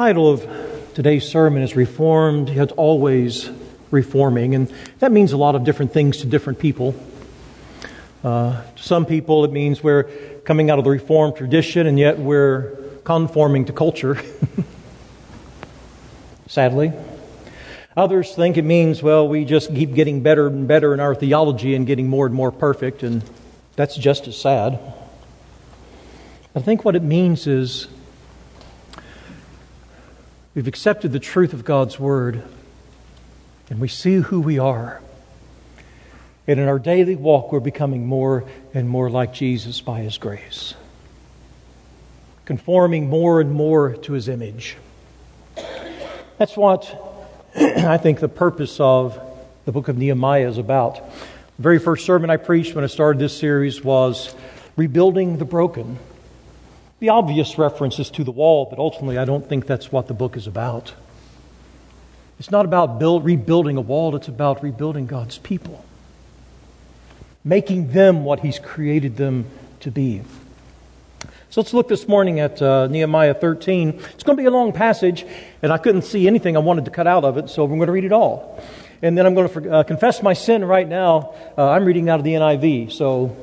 title of today's sermon is Reformed yet always reforming, and that means a lot of different things to different people. Uh, to some people, it means we're coming out of the Reformed tradition, and yet we're conforming to culture. Sadly. Others think it means, well, we just keep getting better and better in our theology and getting more and more perfect, and that's just as sad. I think what it means is we've accepted the truth of God's Word and we see who we are. And in our daily walk, we're becoming more and more like Jesus by His grace, conforming more and more to His image. That's what I think the purpose of the book of Nehemiah is about. The very first sermon I preached when I started this series was rebuilding the broken. The obvious reference is to the wall, but ultimately I don't think that's what the book is about. It's not about build, rebuilding a wall, it's about rebuilding God's people, making them what He's created them to be. So let's look this morning at uh, Nehemiah 13. It's going to be a long passage, and I couldn't see anything I wanted to cut out of it, so I'm going to read it all. And then I'm going to uh, confess my sin right now. Uh, I'm reading out of the NIV, so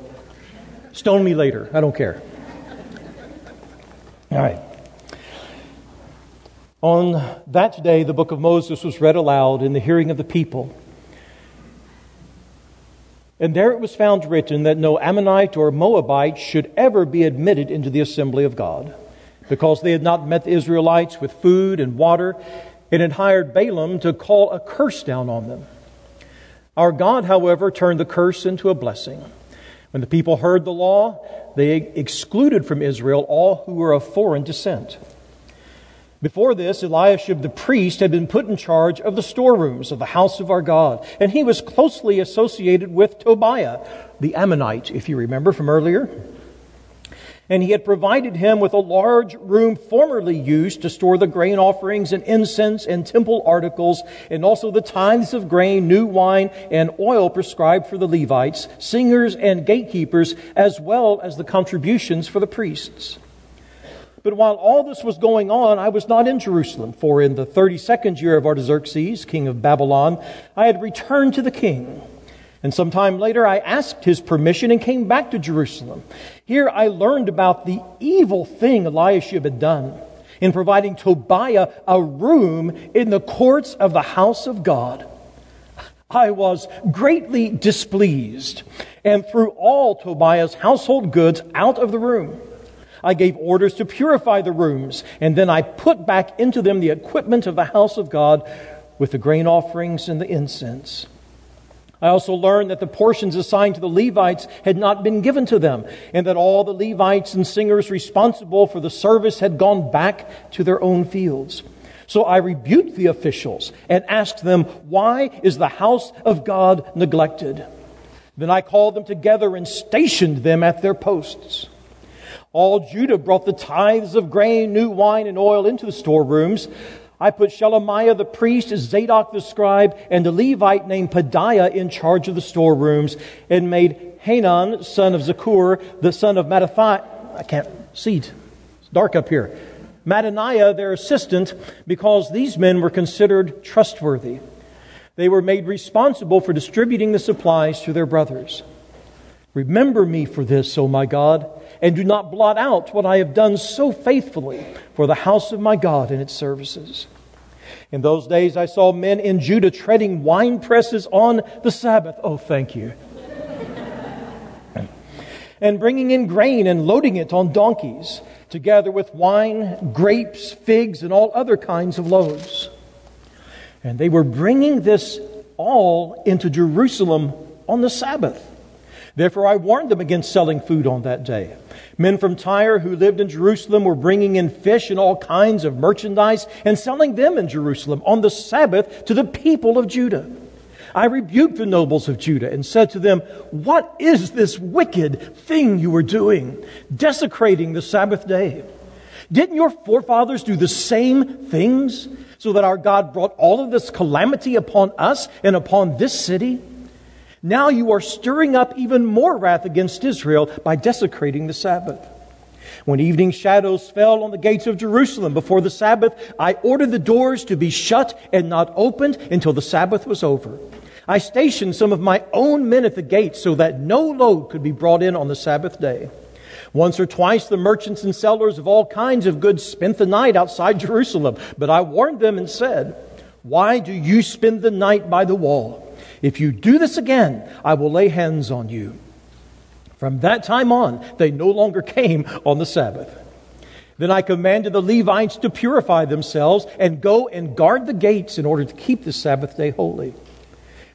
stone me later. I don't care. All right. On that day, the book of Moses was read aloud in the hearing of the people. And there it was found written that no Ammonite or Moabite should ever be admitted into the assembly of God, because they had not met the Israelites with food and water, and had hired Balaam to call a curse down on them. Our God, however, turned the curse into a blessing. When the people heard the law, they excluded from Israel all who were of foreign descent. Before this, Eliashib the priest had been put in charge of the storerooms of the house of our God, and he was closely associated with Tobiah, the Ammonite, if you remember from earlier. And he had provided him with a large room formerly used to store the grain offerings and incense and temple articles, and also the tithes of grain, new wine, and oil prescribed for the Levites, singers, and gatekeepers, as well as the contributions for the priests. But while all this was going on, I was not in Jerusalem, for in the 32nd year of Artaxerxes, king of Babylon, I had returned to the king. And some time later, I asked his permission and came back to Jerusalem. Here I learned about the evil thing Eliashib had done in providing Tobiah a room in the courts of the house of God. I was greatly displeased and threw all Tobiah's household goods out of the room. I gave orders to purify the rooms, and then I put back into them the equipment of the house of God with the grain offerings and the incense. I also learned that the portions assigned to the Levites had not been given to them, and that all the Levites and singers responsible for the service had gone back to their own fields. So I rebuked the officials and asked them, Why is the house of God neglected? Then I called them together and stationed them at their posts. All Judah brought the tithes of grain, new wine, and oil into the storerooms. I put Shelemiah the priest, Zadok the scribe, and a Levite named Pedaiah in charge of the storerooms, and made Hanan, son of Zaccur, the son of Mattathiah, I can't see, it's dark up here, Mattaniah their assistant, because these men were considered trustworthy. They were made responsible for distributing the supplies to their brothers. Remember me for this, O my God and do not blot out what I have done so faithfully for the house of my God and its services. In those days I saw men in Judah treading wine presses on the Sabbath. Oh, thank you. and bringing in grain and loading it on donkeys, together with wine, grapes, figs, and all other kinds of loads. And they were bringing this all into Jerusalem on the Sabbath. Therefore, I warned them against selling food on that day. Men from Tyre who lived in Jerusalem were bringing in fish and all kinds of merchandise and selling them in Jerusalem on the Sabbath to the people of Judah. I rebuked the nobles of Judah and said to them, What is this wicked thing you are doing, desecrating the Sabbath day? Didn't your forefathers do the same things so that our God brought all of this calamity upon us and upon this city? Now you are stirring up even more wrath against Israel by desecrating the Sabbath. When evening shadows fell on the gates of Jerusalem before the Sabbath, I ordered the doors to be shut and not opened until the Sabbath was over. I stationed some of my own men at the gates so that no load could be brought in on the Sabbath day. Once or twice the merchants and sellers of all kinds of goods spent the night outside Jerusalem, but I warned them and said, Why do you spend the night by the wall? If you do this again, I will lay hands on you. From that time on, they no longer came on the Sabbath. Then I commanded the Levites to purify themselves and go and guard the gates in order to keep the Sabbath day holy.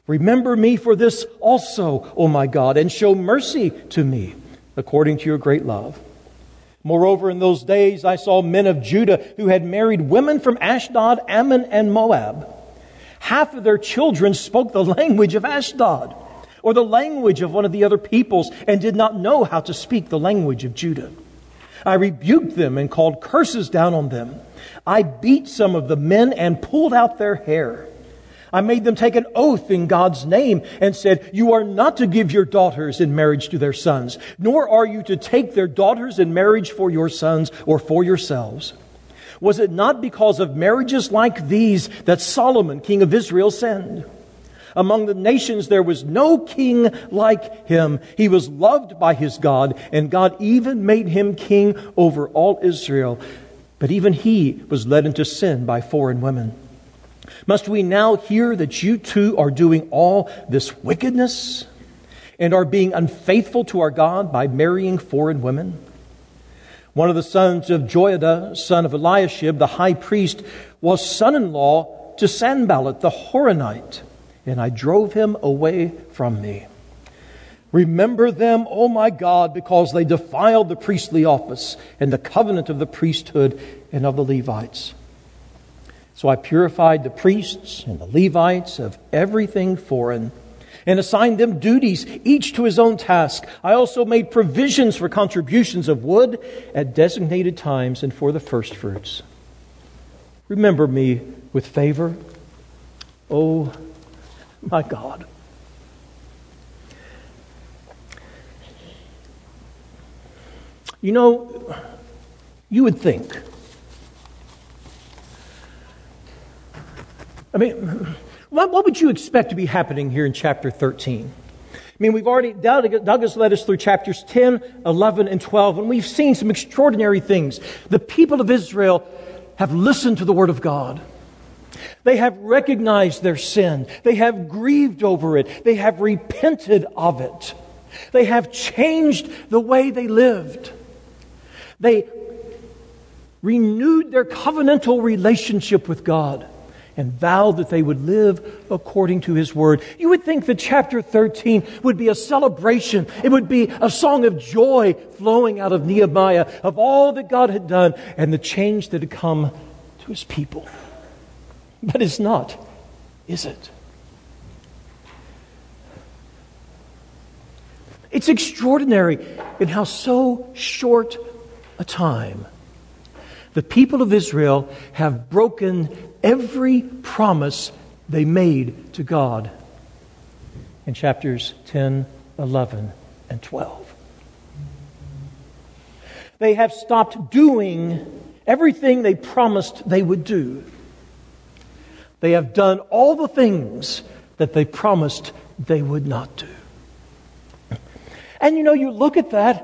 Remember me for this also, O my God, and show mercy to me according to your great love. Moreover, in those days I saw men of Judah who had married women from Ashdod, Ammon, and Moab. Half of their children spoke the language of Ashdod or the language of one of the other peoples and did not know how to speak the language of Judah. I rebuked them and called curses down on them. I beat some of the men and pulled out their hair. I made them take an oath in God's name and said, You are not to give your daughters in marriage to their sons, nor are you to take their daughters in marriage for your sons or for yourselves. Was it not because of marriages like these that Solomon, king of Israel, sinned? Among the nations, there was no king like him. He was loved by his God, and God even made him king over all Israel. But even he was led into sin by foreign women. Must we now hear that you too are doing all this wickedness and are being unfaithful to our God by marrying foreign women? One of the sons of Joiada, son of Eliashib, the high priest, was son in law to Sanballat the Horonite and I drove him away from me. Remember them, O my God, because they defiled the priestly office and the covenant of the priesthood and of the Levites. So I purified the priests and the Levites of everything foreign and assigned them duties, each to his own task. I also made provisions for contributions of wood at designated times and for the firstfruits. Remember me with favor, O my God. You know, you would think. I mean, what, what, would you expect to be happening here in chapter 13? I mean, we've already, Doug has led us through chapters 10, 11, and 12, and we've seen some extraordinary things. The people of Israel have listened to the word of God. They have recognized their sin. They have grieved over it. They have repented of it. They have changed the way they lived. They renewed their covenantal relationship with God and vowed that they would live according to His Word. You would think that chapter 13 would be a celebration. It would be a song of joy flowing out of Nehemiah of all that God had done and the change that had come to His people. But it's not, is it? It's extraordinary in how so short a time the people of Israel have broken every promise they made to God in chapters 10, 11, and 12. They have stopped doing everything they promised they would do. They have done all the things that they promised they would not do. And you know, you look at that,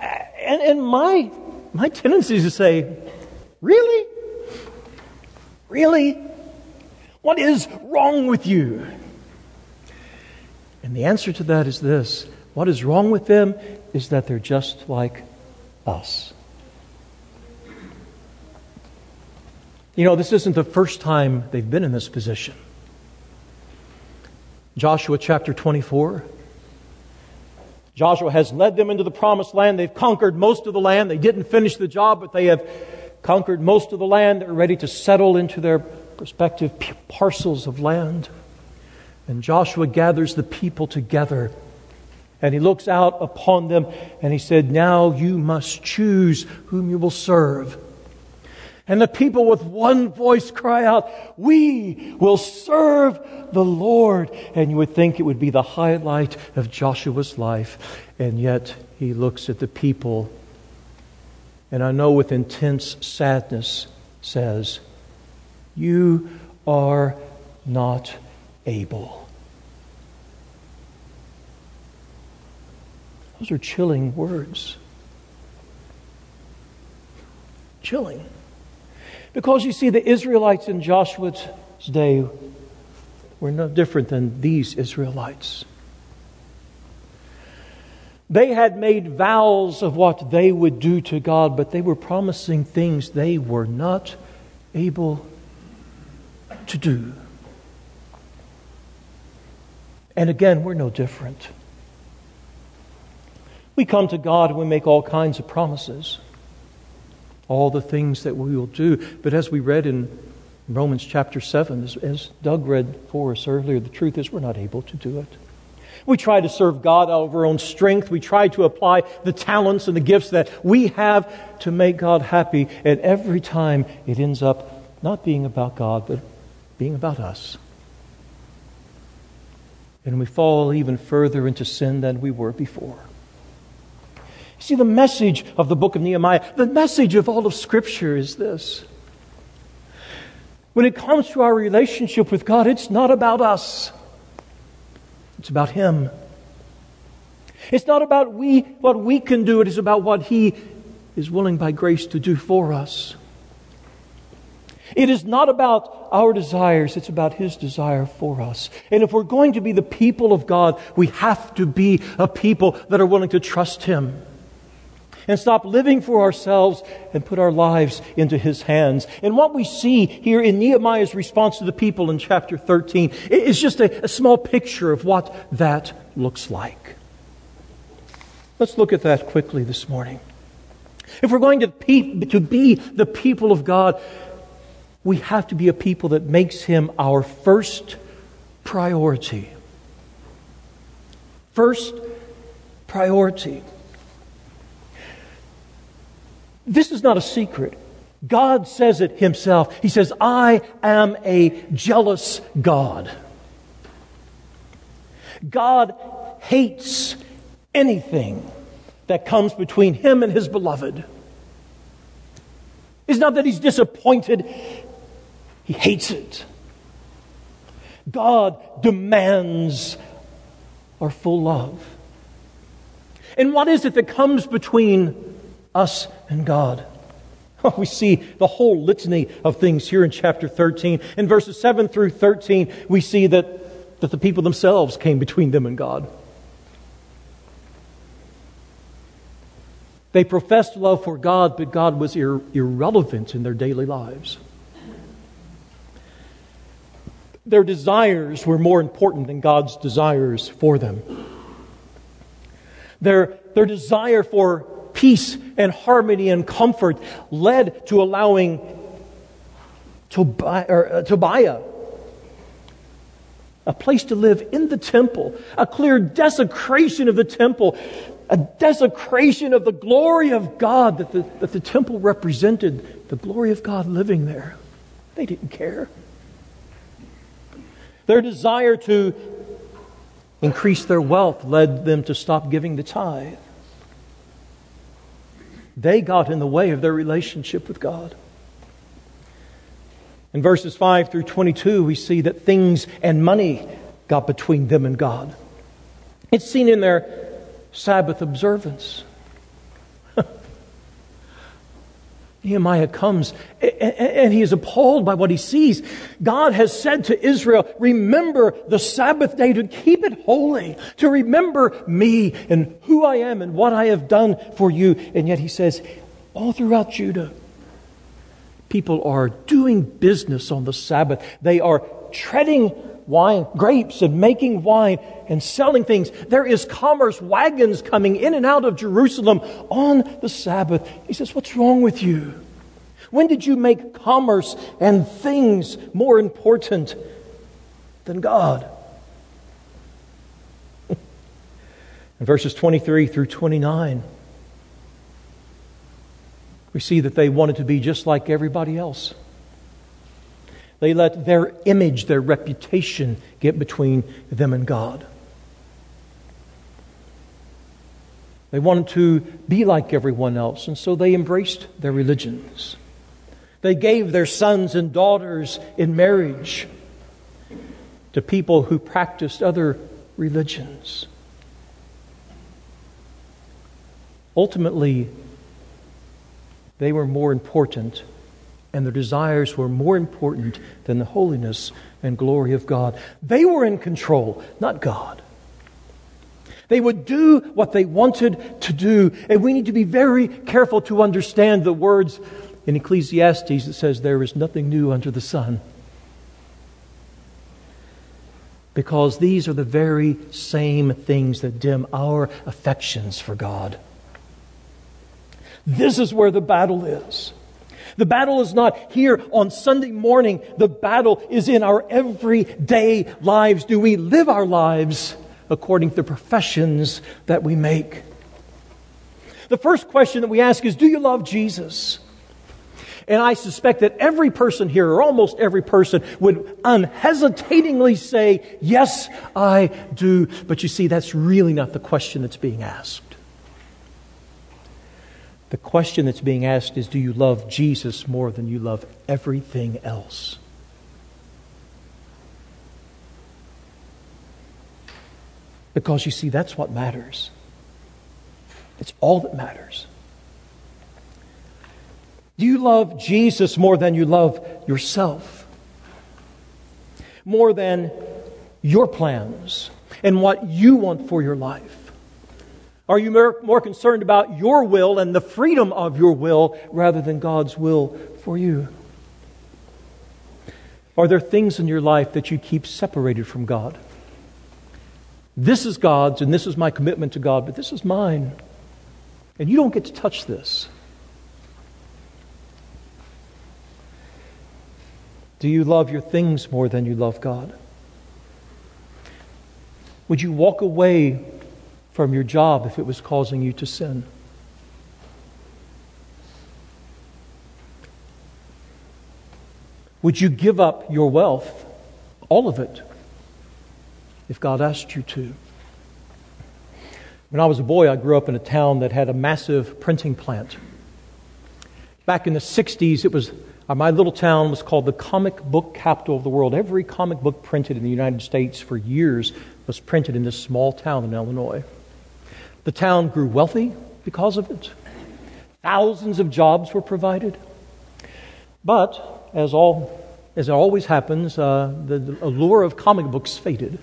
and, and my, my tendency is to say, Really? Really? What is wrong with you? And the answer to that is this what is wrong with them is that they're just like us. You know, this isn't the first time they've been in this position. Joshua chapter 24. Joshua has led them into the promised land. They've conquered most of the land. They didn't finish the job, but they have conquered most of the land. They're ready to settle into their prospective parcels of land. And Joshua gathers the people together and he looks out upon them and he said, Now you must choose whom you will serve. And the people with one voice cry out, We will serve the Lord. And you would think it would be the highlight of Joshua's life. And yet he looks at the people and I know with intense sadness says, You are not able. Those are chilling words. Chilling. Because you see, the Israelites in Joshua's day were no different than these Israelites. They had made vows of what they would do to God, but they were promising things they were not able to do. And again, we're no different. We come to God and we make all kinds of promises, all the things that we will do. But as we read in Romans chapter 7, as, as Doug read for us earlier, the truth is we're not able to do it. We try to serve God out of our own strength. We try to apply the talents and the gifts that we have to make God happy. And every time it ends up not being about God, but being about us. And we fall even further into sin than we were before. See, the message of the book of Nehemiah, the message of all of Scripture is this. When it comes to our relationship with God, it's not about us. It's about Him. It's not about we, what we can do, it is about what He is willing by grace to do for us. It is not about our desires, it's about His desire for us. And if we're going to be the people of God, we have to be a people that are willing to trust Him and stop living for ourselves and put our lives into His hands. And what we see here in Nehemiah's response to the people in chapter 13 is just a, a small picture of what that looks like. Let's look at that quickly this morning. If we're going to, pe- to be the people of God, we have to be a people that makes Him our first priority. First priority. This is not a secret. God says it himself. He says, I am a jealous God. God hates anything that comes between him and his beloved. It's not that he's disappointed, he hates it. God demands our full love. And what is it that comes between us and God. We see the whole litany of things here in chapter 13. In verses 7 through 13, we see that, that the people themselves came between them and God. They professed love for God, but God was ir- irrelevant in their daily lives. Their desires were more important than God's desires for them. Their, their desire for peace and harmony and comfort led to allowing uh, Tobiah a place to live in the temple, a clear desecration of the temple, a desecration of the glory of God that the, that the temple represented, the glory of God living there. They didn't care. Their desire to increase their wealth led them to stop giving the tithe. They got in the way of their relationship with God. In verses 5 through 22, we see that things and money got between them and God. It's seen in their Sabbath observance. Nehemiah comes and he is appalled by what he sees. God has said to Israel, remember the Sabbath day to keep it holy, to remember me and who I am and what I have done for you. And yet he says, all throughout Judah, people are doing business on the Sabbath. They are treading wine, grapes and making wine and selling things. There is commerce wagons coming in and out of Jerusalem on the Sabbath. He says, What's wrong with you? When did you make commerce and things more important than God? In verses 23 through 29, we see that they wanted to be just like everybody else. They let their image, their reputation get between them and God. They wanted to be like everyone else, and so they embraced their religions. They gave their sons and daughters in marriage to people who practiced other religions. Ultimately, they were more important, and their desires were more important than the holiness and glory of God. They were in control, not God. They would do what they wanted to do. And we need to be very careful to understand the words in Ecclesiastes that says, There is nothing new under the sun. Because these are the very same things that dim our affections for God. This is where the battle is. The battle is not here on Sunday morning. The battle is in our everyday lives. Do we live our lives according to the professions that we make? The first question that we ask is Do you love Jesus? And I suspect that every person here, or almost every person, would unhesitatingly say, Yes, I do. But you see, that's really not the question that's being asked. The question that's being asked is Do you love Jesus more than you love everything else? Because you see, that's what matters. It's all that matters. Do you love Jesus more than you love yourself? More than your plans and what you want for your life? Are you more concerned about your will and the freedom of your will rather than God's will for you? Are there things in your life that you keep separated from God? This is God's, and this is my commitment to God, but this is mine. And you don't get to touch this. Do you love your things more than you love God? Would you walk away from your job if it was causing you to sin. Would you give up your wealth, all of it, if God asked you to? When I was a boy, I grew up in a town that had a massive printing plant. Back in the 60s, it was uh, my little town was called the comic book capital of the world. Every comic book printed in the United States for years was printed in this small town in Illinois. The town grew wealthy because of it. Thousands of jobs were provided. But, as, all, as it always happens, uh, the, the allure of comic books faded.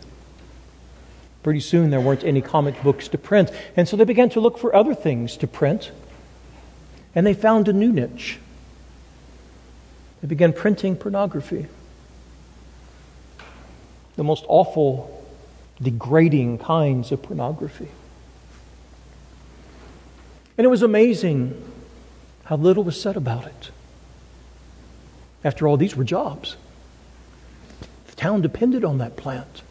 Pretty soon there weren't any comic books to print. And so they began to look for other things to print. And they found a new niche. They began printing pornography. The most awful, degrading kinds of pornography. And it was amazing how little was said about it. After all, these were jobs. The town depended on that plant.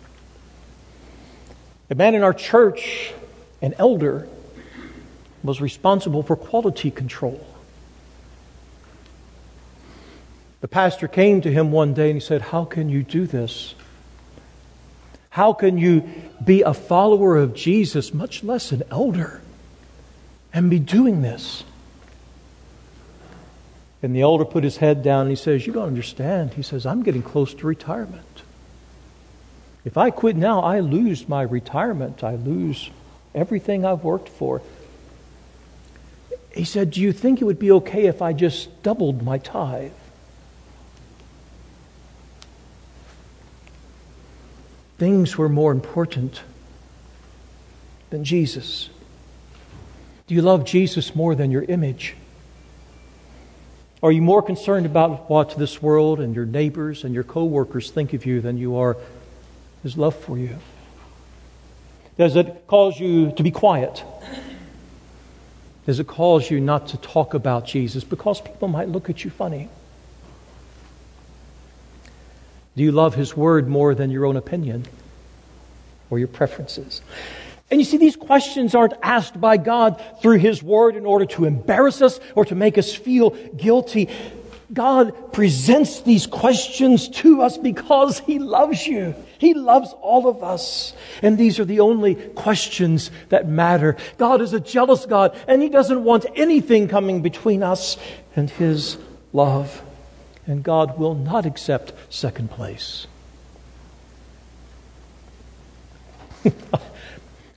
A man in our church, an elder, was responsible for quality control. The pastor came to him one day and he said, How can you do this? How can you be a follower of Jesus, much less an elder? And be doing this. And the elder put his head down and he says, You don't understand. He says, I'm getting close to retirement. If I quit now, I lose my retirement. I lose everything I've worked for. He said, Do you think it would be okay if I just doubled my tithe? Things were more important than Jesus. Do you love Jesus more than your image? Are you more concerned about what this world and your neighbors and your coworkers think of you than you are his love for you? Does it cause you to be quiet? Does it cause you not to talk about Jesus because people might look at you funny? Do you love his word more than your own opinion or your preferences? And you see, these questions aren't asked by God through His Word in order to embarrass us or to make us feel guilty. God presents these questions to us because He loves you. He loves all of us. And these are the only questions that matter. God is a jealous God, and He doesn't want anything coming between us and His love. And God will not accept second place.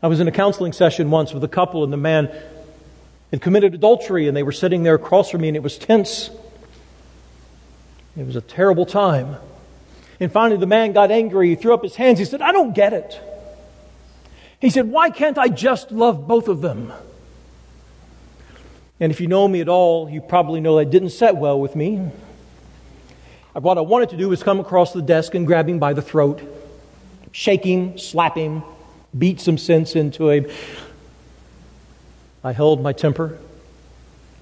I was in a counseling session once with a couple, and the man had committed adultery, and they were sitting there across from me, and it was tense. It was a terrible time. And finally, the man got angry. He threw up his hands. He said, I don't get it. He said, Why can't I just love both of them? And if you know me at all, you probably know that didn't set well with me. What I wanted to do was come across the desk and grab him by the throat, shake him, slap him, beat some sense into him. I held my temper.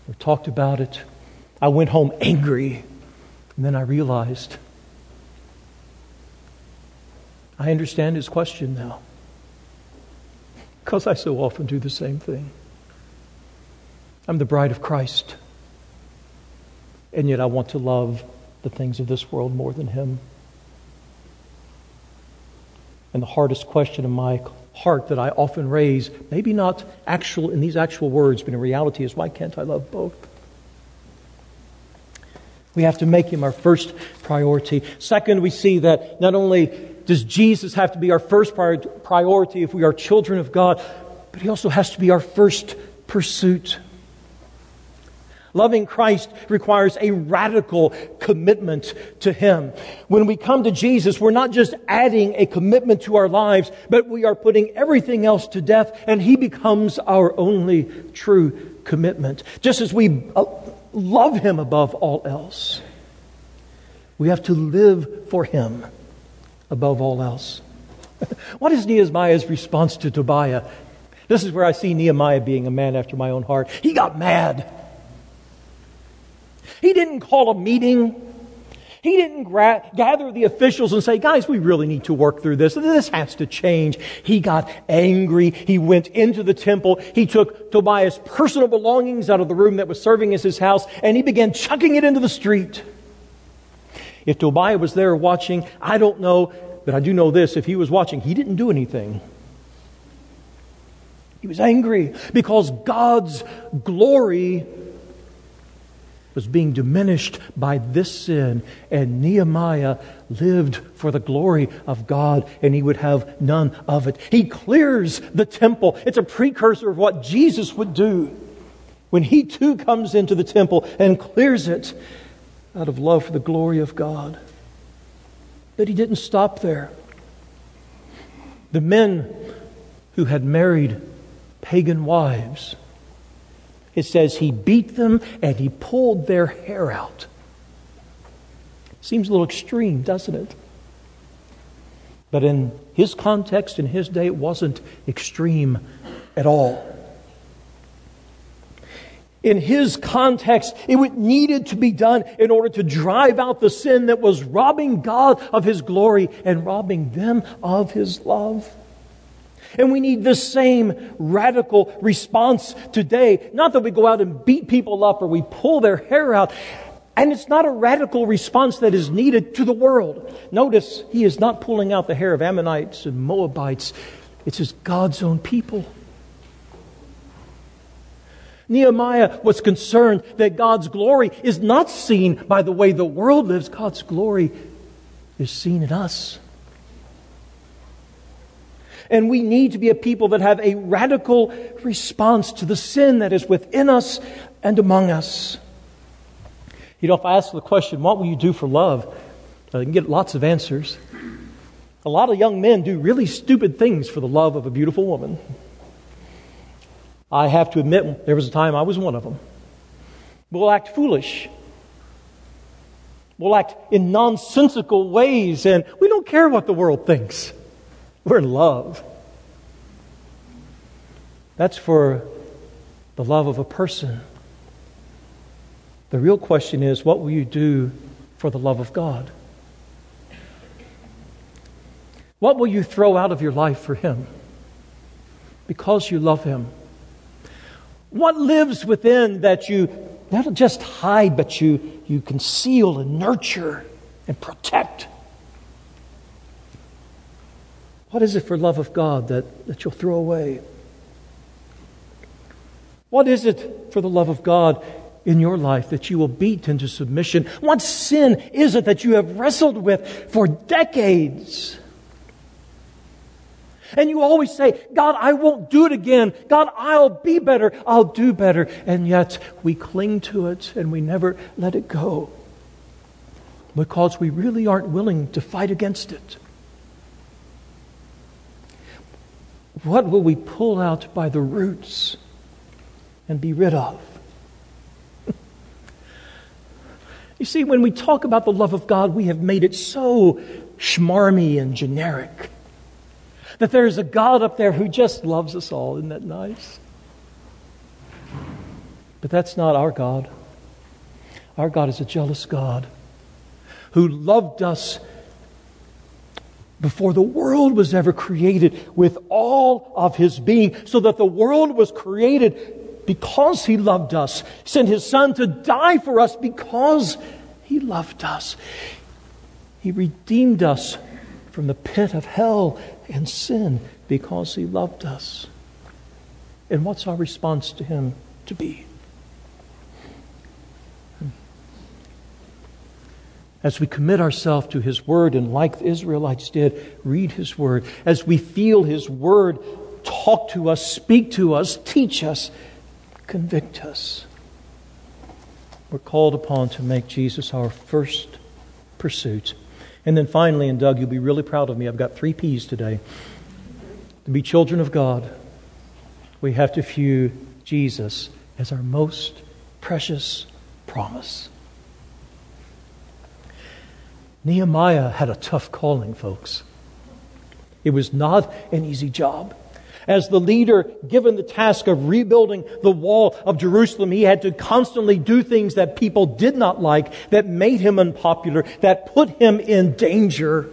We talked about it. I went home angry. And then I realized I understand his question now. Because I so often do the same thing. I'm the bride of Christ. And yet I want to love the things of this world more than him. And the hardest question in my heart that I often raise, maybe not actual in these actual words, but in reality, is why can't I love both? We have to make him our first priority. Second, we see that not only does Jesus have to be our first priority if we are children of God, but he also has to be our first pursuit. Loving Christ requires a radical commitment to Him. When we come to Jesus, we're not just adding a commitment to our lives, but we are putting everything else to death, and He becomes our only true commitment. Just as we uh, love Him above all else, we have to live for Him above all else. what is Nehemiah's response to Tobiah? This is where I see Nehemiah being a man after my own heart. He got mad. He didn't call a meeting. He didn't gra- gather the officials and say, guys, we really need to work through this. This has to change. He got angry. He went into the temple. He took Tobiah's personal belongings out of the room that was serving as his house and he began chucking it into the street. If Tobiah was there watching, I don't know, but I do know this. If he was watching, he didn't do anything. He was angry because God's glory was being diminished by this sin, and Nehemiah lived for the glory of God, and he would have none of it. He clears the temple. It's a precursor of what Jesus would do when he too comes into the temple and clears it out of love for the glory of God. But he didn't stop there. The men who had married pagan wives it says he beat them and he pulled their hair out. Seems a little extreme, doesn't it? But in his context, in his day, it wasn't extreme at all. In his context, it needed to be done in order to drive out the sin that was robbing God of his glory and robbing them of his love. And we need the same radical response today. Not that we go out and beat people up or we pull their hair out. And it's not a radical response that is needed to the world. Notice, he is not pulling out the hair of Ammonites and Moabites. It's his God's own people. Nehemiah was concerned that God's glory is not seen by the way the world lives. God's glory is seen in us. And we need to be a people that have a radical response to the sin that is within us and among us. You know, if I ask the question, what will you do for love? Uh, I can get lots of answers. A lot of young men do really stupid things for the love of a beautiful woman. I have to admit, there was a time I was one of them. We'll act foolish. We'll act in nonsensical ways, and we don't care what the world thinks. We're in love. That's for the love of a person. The real question is what will you do for the love of God? What will you throw out of your life for Him? Because you love Him. What lives within that you not just hide, but you, you conceal and nurture and protect? What is it for love of God that, that you'll throw away? What is it for the love of God in your life that you will beat into submission? What sin is it that you have wrestled with for decades? And you always say, God, I won't do it again. God, I'll be better. I'll do better. And yet we cling to it and we never let it go because we really aren't willing to fight against it. What will we pull out by the roots and be rid of? you see, when we talk about the love of God, we have made it so schmarmy and generic that there's a God up there who just loves us all. Isn't that nice? But that's not our God. Our God is a jealous God who loved us before the world was ever created with all of his being, so that the world was created because he loved us, sent his son to die for us because he loved us. He redeemed us from the pit of hell and sin because he loved us. And what's our response to him to be? As we commit ourselves to His Word and, like the Israelites did, read His Word, as we feel His Word talk to us, speak to us, teach us, convict us, we're called upon to make Jesus our first pursuit. And then finally, and Doug, you'll be really proud of me, I've got three P's today. To be children of God, we have to view Jesus as our most precious promise. Nehemiah had a tough calling, folks. It was not an easy job. As the leader given the task of rebuilding the wall of Jerusalem, he had to constantly do things that people did not like, that made him unpopular, that put him in danger.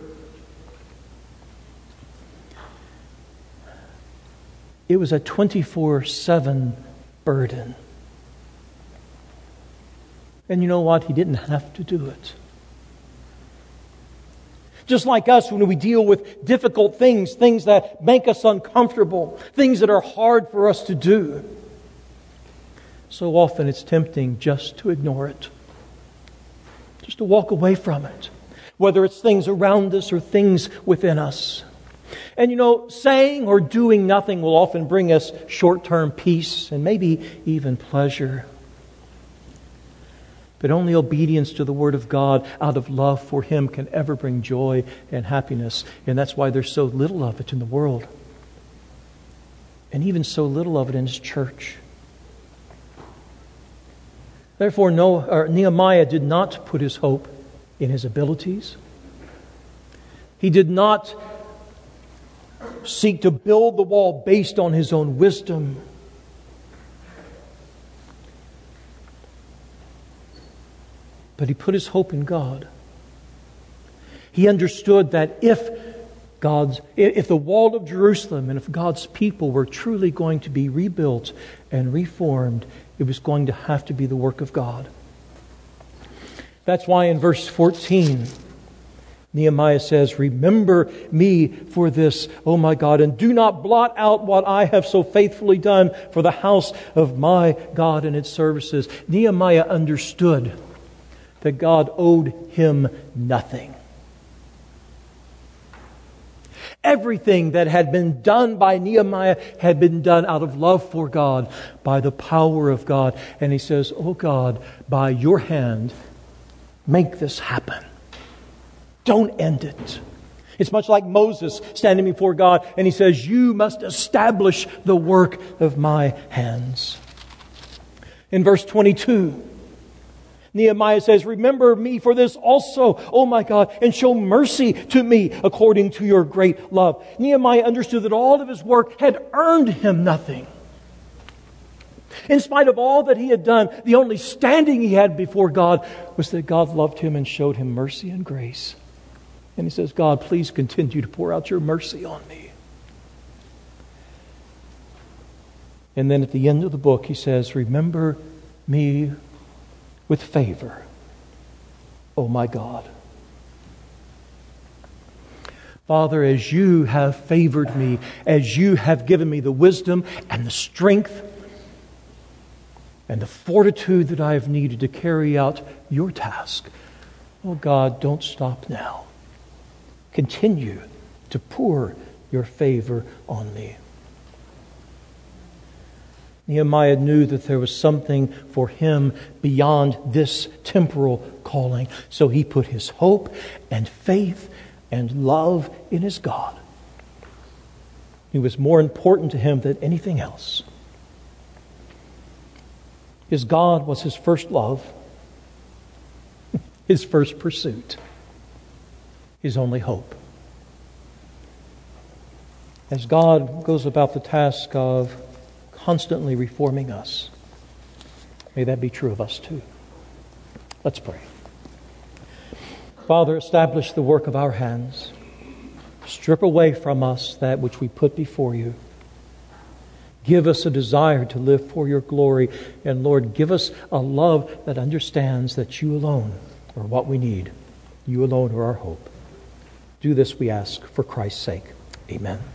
It was a 24 7 burden. And you know what? He didn't have to do it. Just like us, when we deal with difficult things, things that make us uncomfortable, things that are hard for us to do, so often it's tempting just to ignore it, just to walk away from it, whether it's things around us or things within us. And you know, saying or doing nothing will often bring us short term peace and maybe even pleasure. But only obedience to the Word of God out of love for Him can ever bring joy and happiness. And that's why there's so little of it in the world. And even so little of it in His church. Therefore, Nehemiah did not put his hope in his abilities. He did not seek to build the wall based on his own wisdom. But he put his hope in God. He understood that if God's, if the wall of Jerusalem and if God's people were truly going to be rebuilt and reformed, it was going to have to be the work of God. That's why in verse 14, Nehemiah says, Remember me for this, O my God, and do not blot out what I have so faithfully done for the house of my God and its services. Nehemiah understood that God owed him nothing. Everything that had been done by Nehemiah had been done out of love for God, by the power of God. And he says, Oh God, by your hand, make this happen. Don't end it. It's much like Moses standing before God and he says, You must establish the work of my hands. In verse 22, Nehemiah says, Remember me for this also, oh my God, and show mercy to me according to your great love. Nehemiah understood that all of his work had earned him nothing. In spite of all that he had done, the only standing he had before God was that God loved him and showed him mercy and grace. And he says, God, please continue to pour out your mercy on me. And then at the end of the book, he says, Remember me with favor, oh my God. Father, as you have favored me, as you have given me the wisdom and the strength and the fortitude that I have needed to carry out your task, oh God, don't stop now. Continue to pour your favor on me. Nehemiah knew that there was something for him beyond this temporal calling. So he put his hope and faith and love in his God. He was more important to him than anything else. His God was his first love, his first pursuit, his only hope. As God goes about the task of constantly reforming us. May that be true of us too. Let's pray. Father, establish the work of our hands. Strip away from us that which we put before you. Give us a desire to live for your glory. And Lord, give us a love that understands that you alone are what we need. You alone are our hope. Do this, we ask, for Christ's sake. Amen.